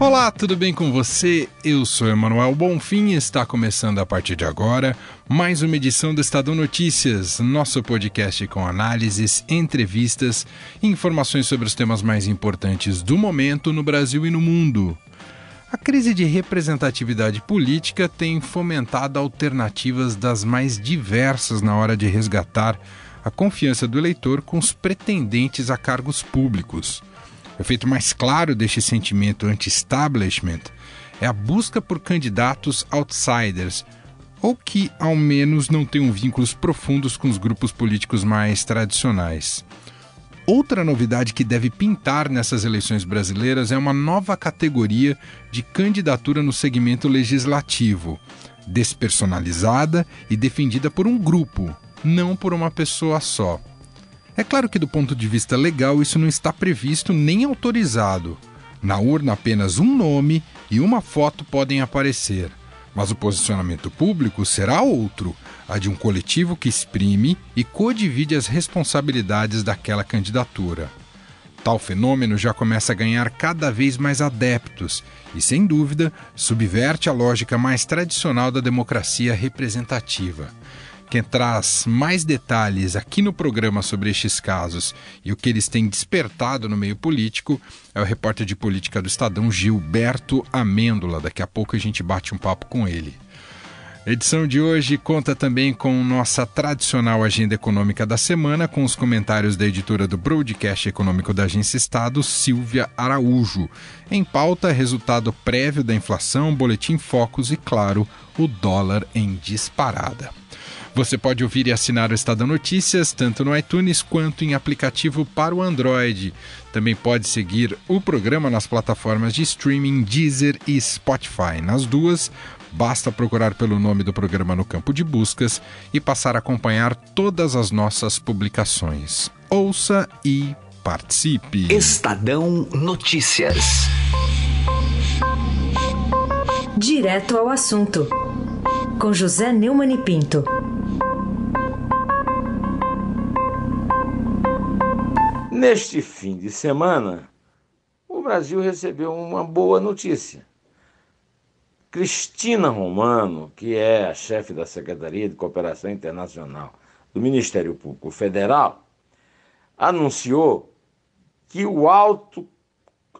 Olá, tudo bem com você? Eu sou Emanuel Bonfim e está começando a partir de agora mais uma edição do Estadão Notícias, nosso podcast com análises, entrevistas e informações sobre os temas mais importantes do momento no Brasil e no mundo. A crise de representatividade política tem fomentado alternativas das mais diversas na hora de resgatar a confiança do eleitor com os pretendentes a cargos públicos. O efeito mais claro deste sentimento anti-establishment é a busca por candidatos outsiders, ou que ao menos não tenham vínculos profundos com os grupos políticos mais tradicionais. Outra novidade que deve pintar nessas eleições brasileiras é uma nova categoria de candidatura no segmento legislativo, despersonalizada e defendida por um grupo, não por uma pessoa só. É claro que, do ponto de vista legal, isso não está previsto nem autorizado. Na urna, apenas um nome e uma foto podem aparecer. Mas o posicionamento público será outro, a de um coletivo que exprime e codivide as responsabilidades daquela candidatura. Tal fenômeno já começa a ganhar cada vez mais adeptos e, sem dúvida, subverte a lógica mais tradicional da democracia representativa. Quem traz mais detalhes aqui no programa sobre estes casos e o que eles têm despertado no meio político é o repórter de política do Estadão Gilberto Amêndola. Daqui a pouco a gente bate um papo com ele. A edição de hoje conta também com nossa tradicional agenda econômica da semana, com os comentários da editora do Broadcast Econômico da Agência Estado, Silvia Araújo. Em pauta, resultado prévio da inflação, boletim focos e, claro, o dólar em disparada. Você pode ouvir e assinar o Estadão Notícias tanto no iTunes quanto em aplicativo para o Android. Também pode seguir o programa nas plataformas de streaming Deezer e Spotify. Nas duas, basta procurar pelo nome do programa no campo de buscas e passar a acompanhar todas as nossas publicações. Ouça e participe. Estadão Notícias. Direto ao assunto. Com José Neumann e Pinto. Neste fim de semana, o Brasil recebeu uma boa notícia. Cristina Romano, que é a chefe da Secretaria de Cooperação Internacional do Ministério Público Federal, anunciou que o alto,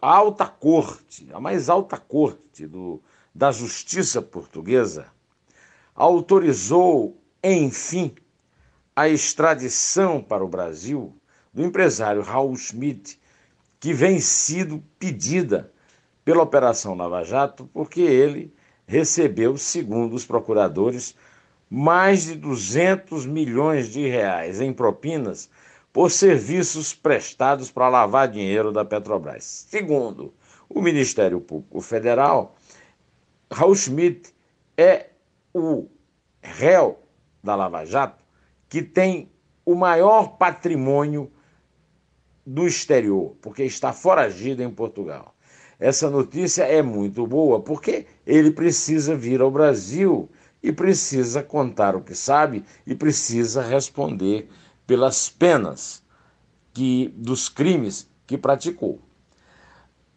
a alta corte, a mais alta corte do, da justiça portuguesa, autorizou, enfim, a extradição para o Brasil do empresário Raul Schmidt, que vem sido pedida pela Operação Lava Jato, porque ele recebeu, segundo os procuradores, mais de 200 milhões de reais em propinas por serviços prestados para lavar dinheiro da Petrobras. Segundo o Ministério Público Federal, Raul Schmidt é o réu da Lava Jato que tem o maior patrimônio do exterior, porque está foragido em Portugal. Essa notícia é muito boa porque ele precisa vir ao Brasil e precisa contar o que sabe e precisa responder pelas penas que dos crimes que praticou.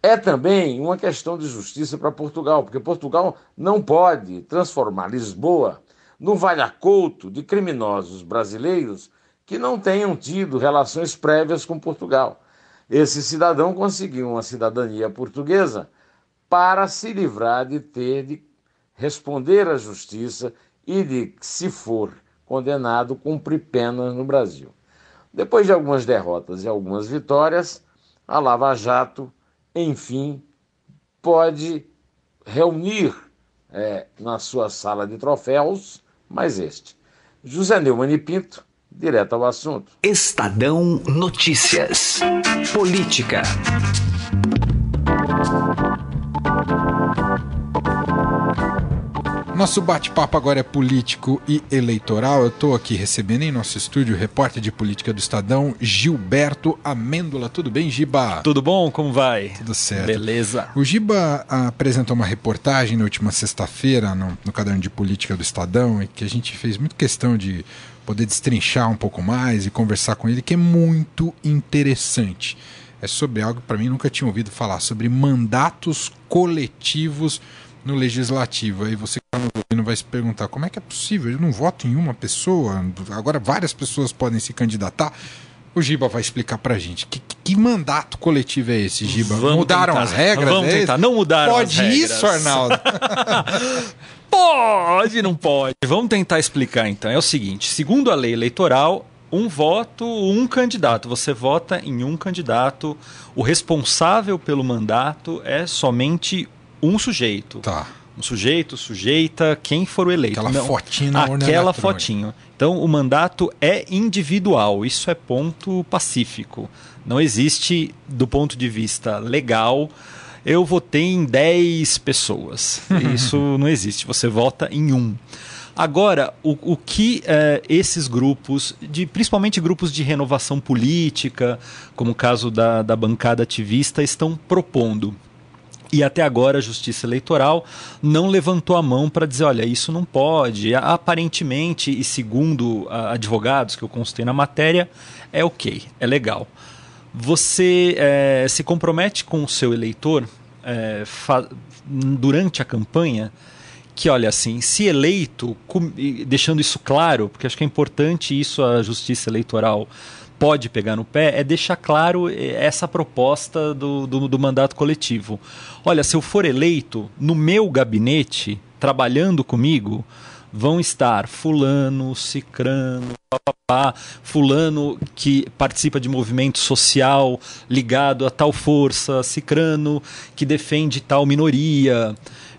É também uma questão de justiça para Portugal, porque Portugal não pode transformar Lisboa no valha-couto de criminosos brasileiros que não tenham tido relações prévias com Portugal. Esse cidadão conseguiu uma cidadania portuguesa para se livrar de ter de responder à justiça e de, se for condenado, cumprir penas no Brasil. Depois de algumas derrotas e algumas vitórias, a Lava Jato, enfim, pode reunir é, na sua sala de troféus mais este. José Neumann e Pinto, Direto ao assunto. Estadão Notícias. Política. Nosso bate-papo agora é político e eleitoral. Eu estou aqui recebendo em nosso estúdio o repórter de política do Estadão, Gilberto Amêndola. Tudo bem, Giba? Tudo bom? Como vai? Tudo certo. Beleza. O Giba apresentou uma reportagem na última sexta-feira no, no caderno de política do Estadão, e que a gente fez muito questão de poder destrinchar um pouco mais e conversar com ele, que é muito interessante. É sobre algo que para mim nunca tinha ouvido falar, sobre mandatos coletivos no legislativo. Aí você que está nos ouvindo vai se perguntar como é que é possível? Eu não voto em uma pessoa, agora várias pessoas podem se candidatar. O Giba vai explicar pra gente. Que, que mandato coletivo é esse, Giba? Vamos mudaram tentar, as regras? Vamos é tentar. Não mudaram Pode as regras. isso, Arnaldo? pode, não pode. Vamos tentar explicar então. É o seguinte: segundo a lei eleitoral, um voto, um candidato. Você vota em um candidato. O responsável pelo mandato é somente um sujeito. Tá. Um sujeito, sujeita, quem for o eleito. Aquela fotinha na urna Aquela fotinho. Então, o mandato é individual. Isso é ponto pacífico. Não existe, do ponto de vista legal, eu votei em 10 pessoas. Isso não existe. Você vota em um. Agora, o, o que eh, esses grupos, de, principalmente grupos de renovação política, como o caso da, da bancada ativista, estão propondo? E até agora a Justiça Eleitoral não levantou a mão para dizer, olha, isso não pode. Aparentemente, e segundo advogados que eu consultei na matéria, é ok, é legal. Você eh, se compromete com o seu eleitor fa- durante a campanha que, olha, assim, se eleito, deixando isso claro, porque acho que é importante isso a Justiça Eleitoral pode pegar no pé, é deixar claro eh, essa proposta do, do, do mandato coletivo. Olha, se eu for eleito, no meu gabinete, trabalhando comigo, vão estar fulano, cicrano, papapá, fulano que participa de movimento social ligado a tal força, cicrano que defende tal minoria.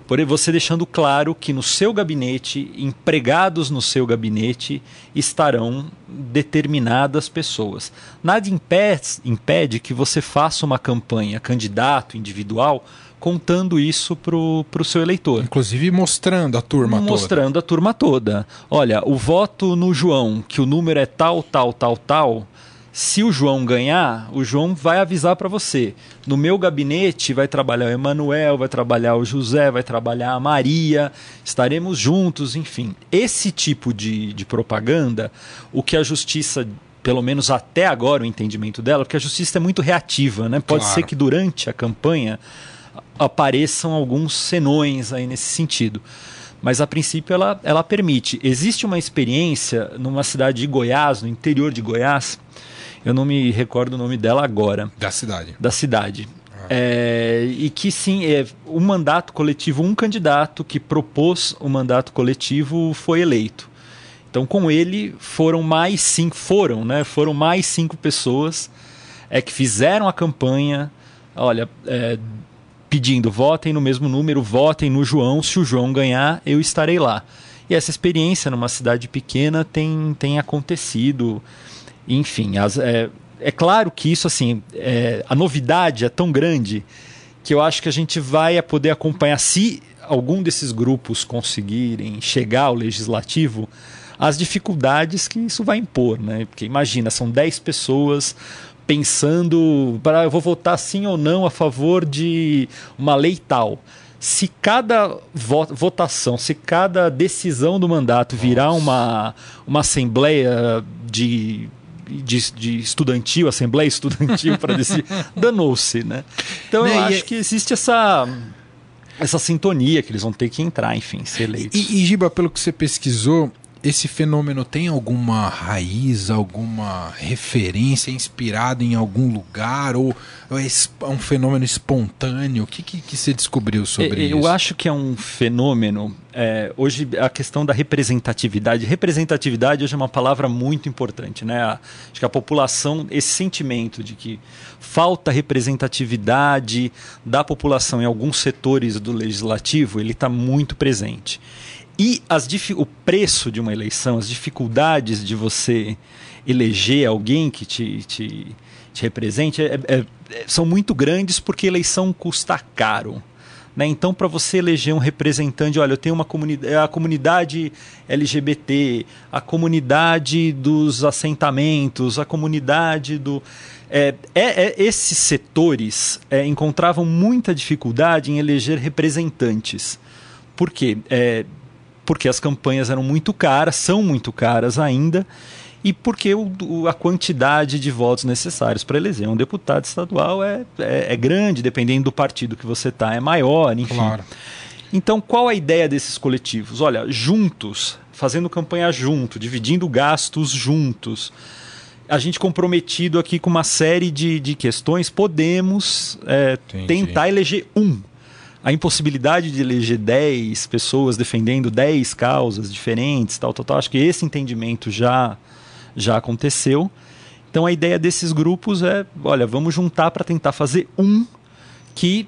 Porém, você deixando claro que no seu gabinete, empregados no seu gabinete, estarão determinadas pessoas. Nada impede, impede que você faça uma campanha candidato individual contando isso para o seu eleitor Inclusive mostrando a turma toda. mostrando a turma toda. Olha, o voto no João, que o número é tal, tal, tal, tal. Se o João ganhar, o João vai avisar para você. No meu gabinete vai trabalhar o Emanuel, vai trabalhar o José, vai trabalhar a Maria, estaremos juntos, enfim. Esse tipo de, de propaganda, o que a justiça, pelo menos até agora, o entendimento dela, porque a justiça é muito reativa, né? Pode Claro. ser que durante a campanha apareçam alguns senões aí nesse sentido. Mas a princípio ela, ela permite. Existe uma experiência numa cidade de Goiás, no interior de Goiás, eu não me recordo o nome dela agora, Da cidade. da cidade. É, e que sim, é, um mandato coletivo, um candidato que propôs o mandato coletivo foi eleito. Então, com ele foram mais cinco, foram, né? Foram mais cinco pessoas é que fizeram a campanha. Olha, é, pedindo votem no mesmo número, votem no João. Se o João ganhar, eu estarei lá. E essa experiência numa cidade pequena tem, tem acontecido. Enfim, as- é, é claro que isso assim, é, a novidade é tão grande que eu acho que a gente vai poder acompanhar se algum desses grupos conseguirem chegar ao legislativo as dificuldades que isso vai impor, né? Porque imagina, são 10 pessoas pensando para eu vou votar sim ou não a favor de uma lei tal. Se cada vo- votação, se cada decisão do mandato virar uma, uma assembleia de, de, de estudantil, assembleia estudantil para decidir, danou-se, né? Então eu Né, acho é- que existe essa essa sintonia que eles vão ter que entrar, enfim, ser eleitos. E, e Giba, pelo que você pesquisou, esse fenômeno tem alguma raiz, alguma referência inspirada em algum lugar? Ou é é um fenômeno espontâneo? O que, que, que você descobriu sobre É, isso? Eu acho que é um fenômeno. é, hoje, a questão da representatividade. Representatividade hoje é uma palavra muito importante. Né? A- acho que a população, esse sentimento de que falta representatividade da população em alguns setores do legislativo, ele está muito presente. E as o preço de uma eleição, as dificuldades de você eleger alguém que te, te, te represente é- é- é- são muito grandes porque eleição custa caro. Né? Então, para você eleger um representante, olha, eu tenho uma comunidade, a comunidade LGBT, a comunidade dos assentamentos, a comunidade do. É, é, é esses setores é, encontravam muita dificuldade em eleger representantes. Por quê? É, porque as campanhas eram muito caras, são muito caras ainda, e porque o, a quantidade de votos necessários para eleger um deputado estadual é, é, é, grande, dependendo do partido que você está, é maior, enfim. Claro. Então, qual a ideia desses coletivos? Olha, juntos, fazendo campanha junto, dividindo gastos juntos, a gente comprometido aqui com uma série de, de questões, podemos é, tentar eleger um a impossibilidade de eleger 10 pessoas defendendo 10 causas diferentes, tal, tal, tal. Acho que esse entendimento já, já aconteceu. Então a ideia desses grupos é, olha, vamos juntar para tentar fazer um que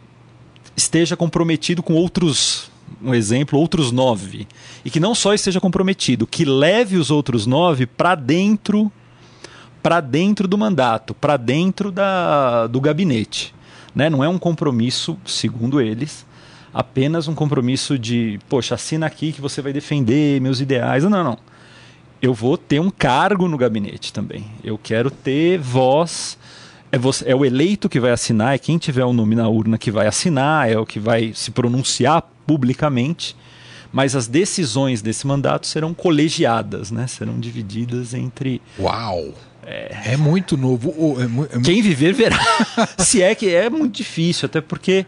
esteja comprometido com outros, um exemplo, outros nove. E que não só esteja comprometido, que leve os outros nove para dentro para dentro do mandato, para dentro da, do gabinete. Né? Não é um compromisso, segundo eles, apenas um compromisso de, poxa, assina aqui que você vai defender meus ideais. Não, não. Eu vou ter um cargo no gabinete também. Eu quero ter voz. É, você, é o eleito que vai assinar, é quem tiver o nome na urna que vai assinar, é o que vai se pronunciar publicamente mas as decisões desse mandato serão colegiadas, né? serão divididas entre. Uau! É, é muito novo. É, é Quem viver verá. Se é que é muito difícil, até porque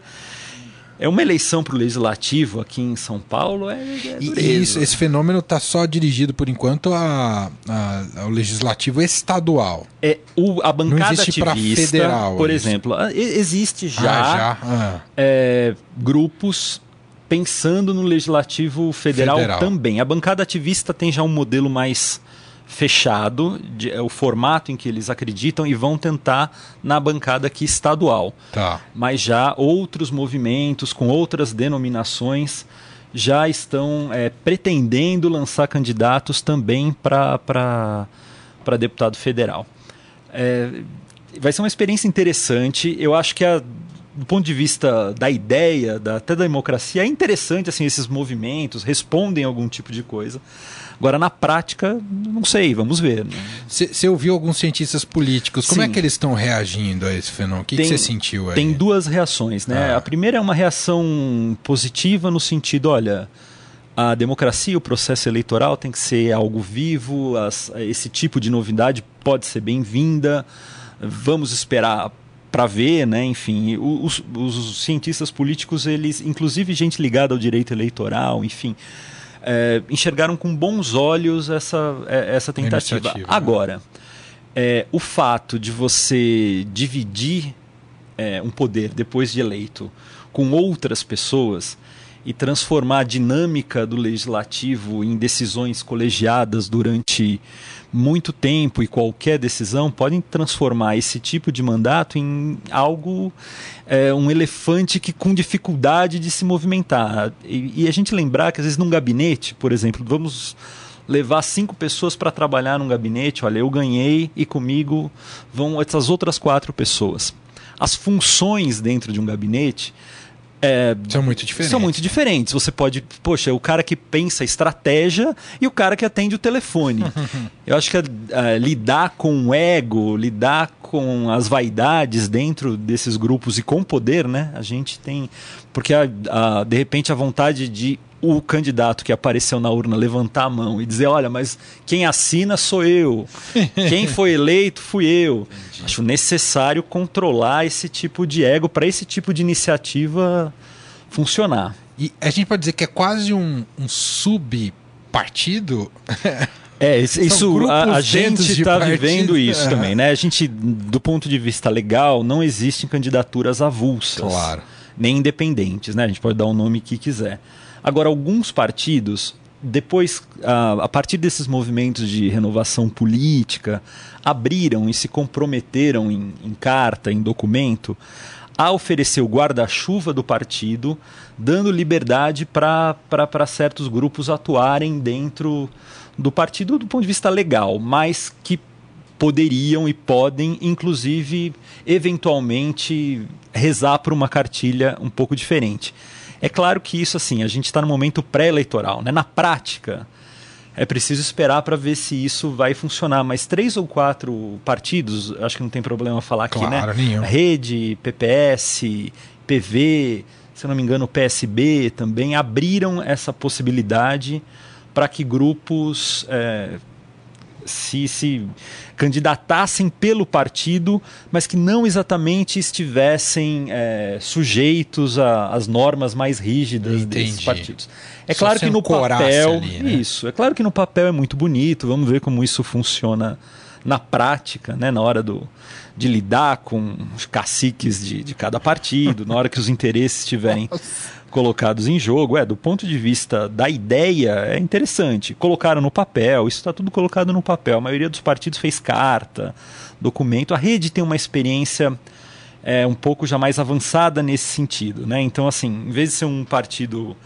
é uma eleição para o legislativo aqui em São Paulo. É, é e isso, esse fenômeno está só dirigido por enquanto a, a, ao legislativo estadual. É o, a bancada Não existe ativista, federal, por isso. exemplo, existe já, ah, já? Ah. É, grupos pensando no legislativo federal, federal, também. A bancada ativista tem já um modelo mais fechado, de, é o formato em que eles acreditam e vão tentar na bancada aqui estadual. Tá. Mas já outros movimentos com outras denominações já estão é, pretendendo lançar candidatos também para deputado federal. É, vai ser uma experiência interessante. Eu acho que a, do ponto de vista da ideia, da, até da democracia, é interessante assim esses movimentos, respondem a algum tipo de coisa. Agora, na prática, não sei, vamos ver. Você né? ouviu alguns cientistas políticos, como é Sim. é que eles estão reagindo a esse fenômeno? O que você sentiu aí? Tem duas reações, né? Ah. A primeira é uma reação positiva no sentido, olha, a democracia, o processo eleitoral tem que ser algo vivo, as, esse tipo de novidade pode ser bem-vinda, vamos esperar para ver, né? Enfim, os, os, cientistas políticos, eles, inclusive gente ligada ao direito eleitoral, enfim, é, enxergaram com bons olhos essa, é, essa tentativa. Né? Agora, é, o fato de você dividir é, um poder depois de eleito com outras pessoas e transformar a dinâmica do legislativo em decisões colegiadas durante muito tempo e qualquer decisão podem transformar esse tipo de mandato em algo, é, um elefante que com dificuldade de se movimentar. E, e a gente lembrar que às vezes num gabinete, por exemplo, vamos levar cinco pessoas para trabalhar num gabinete, olha, eu ganhei e comigo vão essas outras quatro pessoas. As funções dentro de um gabinete é, são muito diferentes. São muito diferentes. Você pode, poxa, o cara que pensa estratégia e o cara que atende o telefone. Eu acho que uh, lidar com o ego, lidar com as vaidades dentro desses grupos e com poder, né? A gente tem. Porque, a, a, de repente, a vontade de o candidato que apareceu na urna levantar a mão e dizer: olha, mas quem assina sou eu, quem foi eleito fui eu. Entendi. Acho necessário controlar esse tipo de ego para esse tipo de iniciativa funcionar. E a gente pode dizer que é quase um, um subpartido. É, isso a, a gente está vivendo isso é. também, né? A gente, do ponto de vista legal, não existem candidaturas avulsas, claro. nem independentes, né? A gente pode dar o nome que quiser. Agora, alguns partidos, depois, a, a partir desses movimentos de renovação política, abriram e se comprometeram em, em carta, em documento, a oferecer o guarda-chuva do partido, dando liberdade para certos grupos atuarem dentro do partido do ponto de vista legal, mas que poderiam e podem, inclusive, eventualmente, rezar por uma cartilha um pouco diferente. É claro que isso, assim, a gente está no momento pré-eleitoral, né? Na prática, é preciso esperar para ver se isso vai funcionar. Mas três ou quatro partidos, acho que não tem problema falar aqui, claro, né? Nenhum. Rede, PPS, PV, se eu não me engano, o PSB também abriram essa possibilidade para que grupos é, se, se candidatassem pelo partido, mas que não exatamente estivessem é, sujeitos às normas mais rígidas Entendi. desses partidos. É Só claro que no papel, ali, né? isso, é claro que no papel é muito bonito. Vamos ver como isso funciona na prática, né, na hora do, de lidar com os caciques de, de cada partido, na hora que os interesses estiverem colocados em jogo. É, do ponto de vista da ideia, é interessante. Colocaram no papel, isso está tudo colocado no papel. A maioria dos partidos fez carta, documento. A rede tem uma experiência é, um pouco já mais avançada nesse sentido. Né? Então, assim, em vez de ser um partido.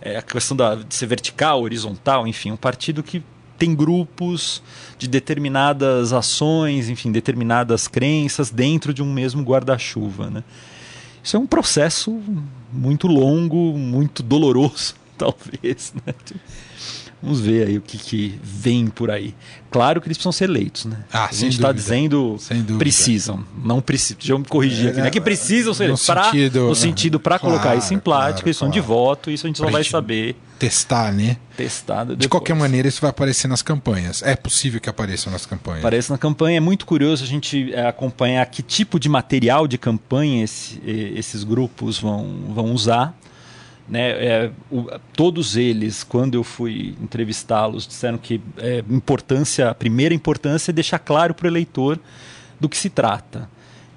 É, a questão da, de ser vertical, horizontal, enfim, um partido que tem grupos de determinadas ações, enfim, determinadas crenças dentro de um mesmo guarda-chuva. Né? Isso é um processo muito longo, muito doloroso, talvez. Né? Vamos ver aí o que, que, vem por aí. Claro que eles precisam ser eleitos, né? Ah, a gente está dizendo precisam, não precisam. Deixa eu me corrigir É, aqui. Não é que precisam ser eleitos. Pra, sentido- no sentido para Claro, colocar isso em prática, claro, de claro. voto, isso a gente só vai saber Testar, né? testado De qualquer maneira, isso vai aparecer nas campanhas. É possível que apareça nas campanhas. Aparece na campanha. É muito curioso a gente é, acompanhar que tipo de material de campanha esse- eh, esses grupos vão, vão usar. Né? É, o- todos eles, quando eu fui entrevistá-los, disseram que é, importância, a primeira importância é deixar claro para o eleitor do que se trata.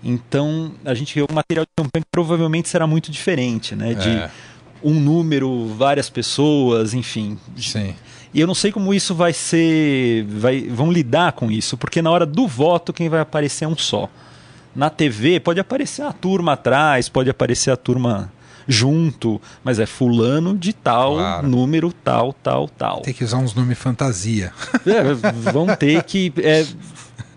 Então, a gente vê um material de campanha que provavelmente será muito diferente, né? De É. um número, várias pessoas, enfim. Sim. E eu não sei como isso vai ser. Vai, vão lidar com isso, porque na hora do voto quem vai aparecer é um só. Na TV pode aparecer a turma atrás, pode aparecer a turma junto, mas é fulano de tal, Claro. número tal, tal, tal. Tem que usar uns nomes fantasia. É, vão ter que. é,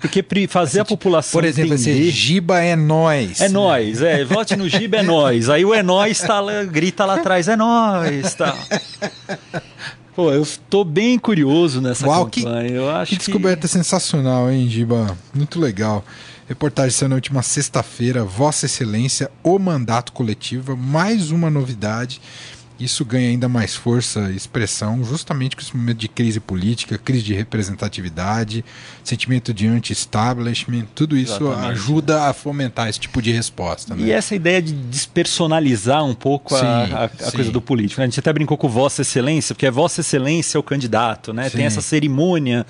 porque fazer a população. Por exemplo, entender... Giba é nós. É nós, é. Vote no Giba, é nós. Aí o é nós tá lá, grita lá atrás, é nós. Tá. Pô, eu tô bem curioso nessa Uau, que- campanha. eu acho Que descoberta sensacional, hein, Giba? Muito legal. Reportagem saiu na última sexta-feira, Vossa Excelência, o mandato coletivo, mais uma novidade. Isso ganha ainda mais força e expressão, justamente com esse momento de crise política, crise de representatividade, sentimento de anti-establishment, tudo isso Exatamente. ajuda a fomentar esse tipo de resposta. E Né? essa ideia de despersonalizar um pouco a, Sim, a- a coisa do político. né? A gente até brincou com Vossa Excelência, porque é Vossa Excelência o candidato, né? Sim. Tem essa cerimônia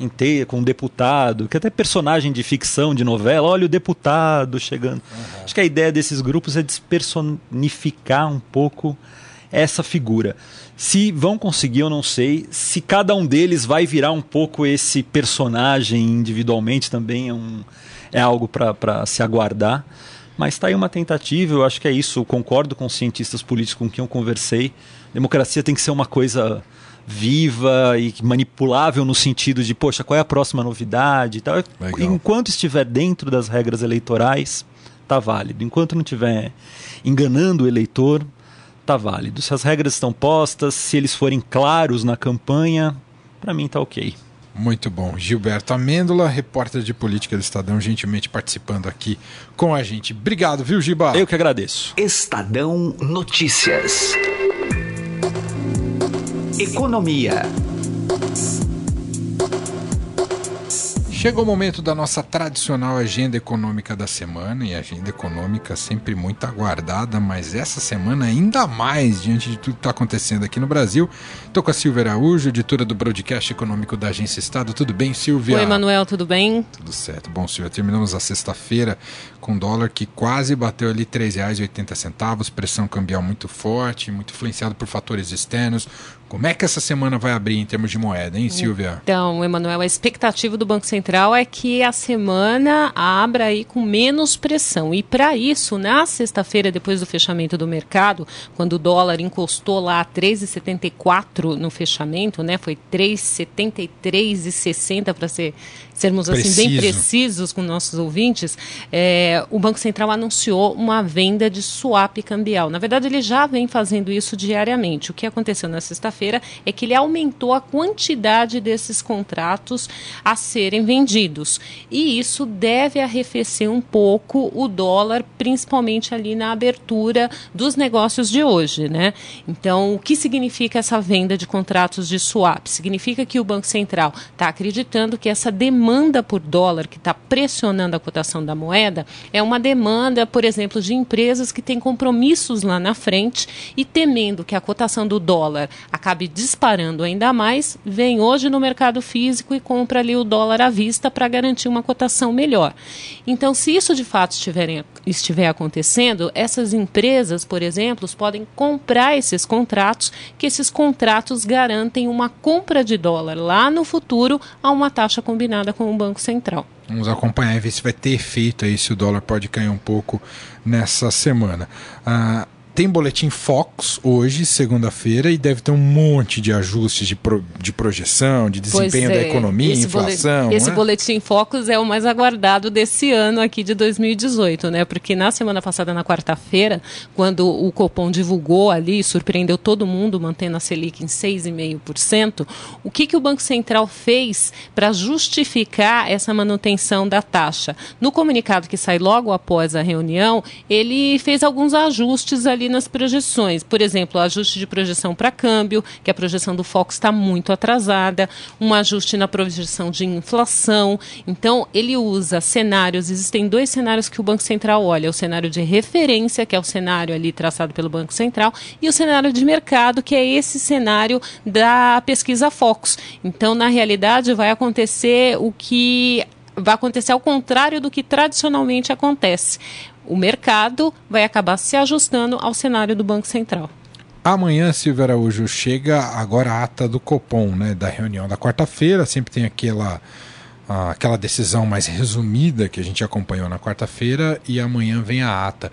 inteira com o deputado, que até personagem de ficção, de novela, olha o deputado chegando. Acho que a ideia desses grupos é despersonificar um pouco essa figura. Se vão conseguir, eu não sei. Se cada um deles vai virar um pouco esse personagem individualmente também é, um, é algo para se aguardar. Mas está aí uma tentativa, eu acho que é isso. Eu concordo com os cientistas políticos com quem eu conversei. Democracia tem que ser uma coisa viva e manipulável no sentido de, poxa, qual é a próxima novidade e tal. Legal. Enquanto estiver dentro das regras eleitorais, tá válido. Enquanto não estiver enganando o eleitor, tá válido. Se as regras estão postas, se eles forem claros na campanha, para mim tá ok. Muito bom. Gilberto Amêndola, repórter de política do Estadão, gentilmente participando aqui com a gente. Obrigado, viu, Giba? Eu que agradeço. Estadão Notícias. Economia. Chegou o momento da nossa tradicional agenda econômica da semana, e agenda econômica sempre muito aguardada, mas essa semana ainda mais, diante de tudo que está acontecendo aqui no Brasil. Estou com a Silvia Araújo, editora do broadcast econômico da Agência Estado. Tudo bem, Silvia? Oi, Manuel, tudo bem? Tudo certo. Bom, Silvia, terminamos a sexta-feira com dólar que quase bateu ali R$ 3,80, pressão cambial muito forte, muito influenciado por fatores externos. Como é que essa semana vai abrir em termos de moeda, hein, Silvia? Então, Emanuel, a expectativa do Banco Central é que a semana abra aí com menos pressão. E para isso, na sexta-feira, depois do fechamento do mercado, quando o dólar encostou lá a 3,74 no fechamento, né? Foi 3,73,60 para ser sermos assim Preciso. bem precisos com nossos ouvintes, é, o Banco Central anunciou uma venda de swap cambial. Na verdade, ele já vem fazendo isso diariamente. O que aconteceu na sexta-feira é que ele aumentou a quantidade desses contratos a serem vendidos. E isso deve arrefecer um pouco o dólar, principalmente ali na abertura dos negócios de hoje, né? Então, o que significa essa venda de contratos de swap? Significa que o Banco Central está acreditando que essa demanda por dólar que está pressionando a cotação da moeda é uma demanda, por exemplo, de empresas que têm compromissos lá na frente e temendo que a cotação do dólar acabe disparando ainda mais, vem hoje no mercado físico e compra ali o dólar à vista para garantir uma cotação melhor. Então, se isso de fato estiver, estiver acontecendo, essas empresas, por exemplo, podem comprar esses contratos, que esses contratos garantem uma compra de dólar lá no futuro a uma taxa combinada com o Banco Central. Vamos acompanhar e ver se vai ter efeito aí, se o dólar pode cair um pouco nessa semana. Ah, tem boletim Fox hoje, segunda-feira, e deve ter um monte de ajustes de, pro, de projeção, de desempenho é. da economia, esse inflação. Boletim, esse é? boletim Fox é o mais aguardado desse ano aqui de 2018, né? Porque na semana passada, na quarta-feira, quando o Copom divulgou ali, surpreendeu todo mundo, mantendo a Selic em 6,5%, o que, que o Banco Central fez para justificar essa manutenção da taxa? No comunicado que sai logo após a reunião, ele fez alguns ajustes ali nas projeções. Por exemplo, ajuste de projeção para câmbio, que a projeção do Fox está muito atrasada, um ajuste na projeção de inflação. Então, ele usa cenários, existem dois cenários que o Banco Central olha: o cenário de referência, que é o cenário ali traçado pelo Banco Central, e o cenário de mercado, que é esse cenário da pesquisa Fox. Então, na realidade, vai acontecer o que vai acontecer ao contrário do que tradicionalmente acontece o mercado vai acabar se ajustando ao cenário do Banco Central. Amanhã, Silvio Araújo, chega agora a ata do Copom, né, da reunião da quarta-feira, sempre tem aquela, aquela decisão mais resumida que a gente acompanhou na quarta-feira e amanhã vem a ata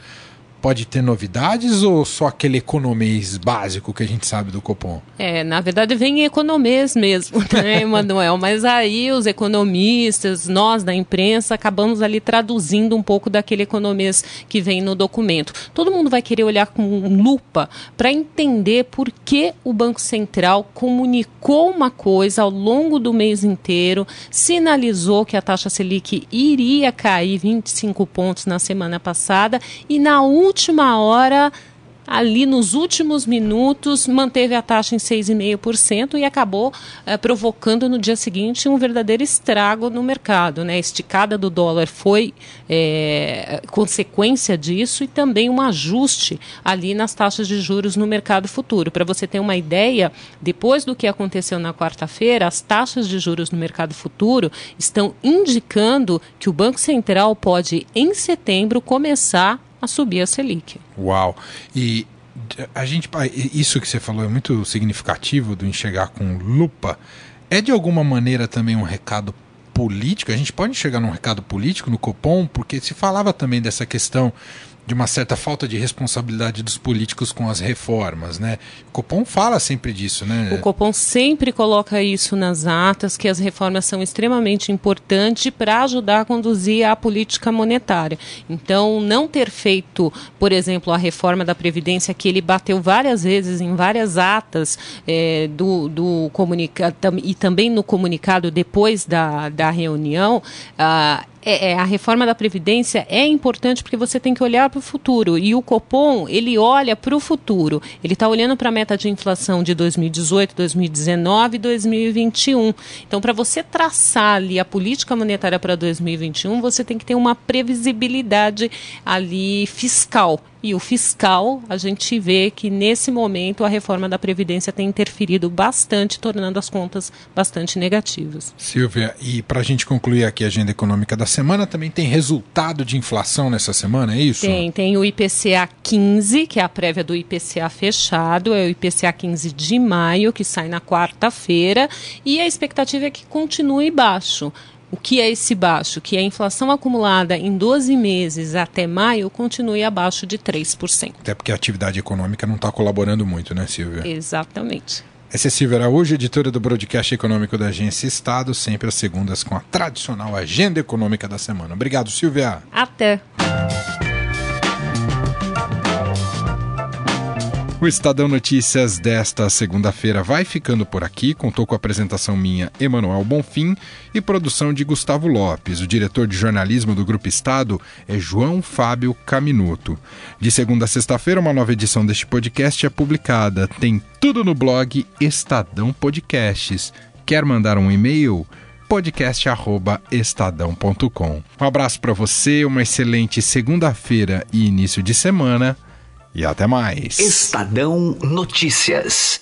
pode ter novidades ou só aquele economês básico que a gente sabe do Copom? É, na verdade vem economês mesmo, né, Emanuel? Mas aí os economistas, nós da imprensa, acabamos ali traduzindo um pouco daquele economês que vem no documento. Todo mundo vai querer olhar com lupa para entender por que o Banco Central comunicou uma coisa ao longo do mês inteiro, sinalizou que a taxa Selic iria cair 25 pontos na semana passada e na última última hora ali nos últimos minutos manteve a taxa em 6,5% e acabou eh, provocando no dia seguinte um verdadeiro estrago no mercado. Né? A esticada do dólar foi é, consequência disso e também um ajuste ali nas taxas de juros no mercado futuro. Para você ter uma ideia, depois do que aconteceu na quarta-feira, as taxas de juros no mercado futuro estão indicando que o Banco Central pode, em setembro, começar a subir a Selic. Uau! E a gente, isso que você falou é muito significativo do enxergar com lupa. É de alguma maneira também um recado político? A gente pode enxergar num recado político no Copom, porque se falava também dessa questão de uma certa falta de responsabilidade dos políticos com as reformas, né? O Copom fala sempre disso, né? O Copom sempre coloca isso nas atas, que as reformas são extremamente importantes para ajudar a conduzir a política monetária. Então, não ter feito, por exemplo, a reforma da Previdência, que ele bateu várias vezes em várias atas é, do, do comunicado e também no comunicado depois da, da reunião, ah, é, é, a reforma da Previdência é importante porque você tem que olhar para o futuro. E o Copom, ele olha para o futuro. Ele está olhando para a meta de inflação de 2018, 2019 e 2021. Então, para você traçar ali a política monetária para 2021, você tem que ter uma previsibilidade ali fiscal. E o fiscal, a gente vê que nesse momento a reforma da Previdência tem interferido bastante, tornando as contas bastante negativas. Silvia, e para a gente concluir aqui a agenda econômica da semana, também tem resultado de inflação nessa semana, é isso? Tem, tem o IPCA 15, que é a prévia do IPCA fechado, é o IPCA 15 de maio, que sai na quarta-feira, e a expectativa é que continue baixo. O que é esse baixo? Que a inflação acumulada em 12 meses até maio continue abaixo de 3%. Até porque a atividade econômica não está colaborando muito, né, Silvia? Exatamente. Essa é Silvia Araújo, editora do Broadcast Econômico da Agência Estado, sempre às segundas com a tradicional agenda econômica da semana. Obrigado, Silvia. Até. O Estadão Notícias desta segunda-feira vai ficando por aqui. Contou com a apresentação minha, Emanuel Bonfim, e produção de Gustavo Lopes. O diretor de jornalismo do Grupo Estado é João Fábio Caminuto. De segunda a sexta-feira, uma nova edição deste podcast é publicada. Tem tudo no blog Estadão Podcasts. Quer mandar um e-mail? podcast@estadão.com. Um abraço para você, uma excelente segunda-feira e início de semana e até mais. Estadão Notícias.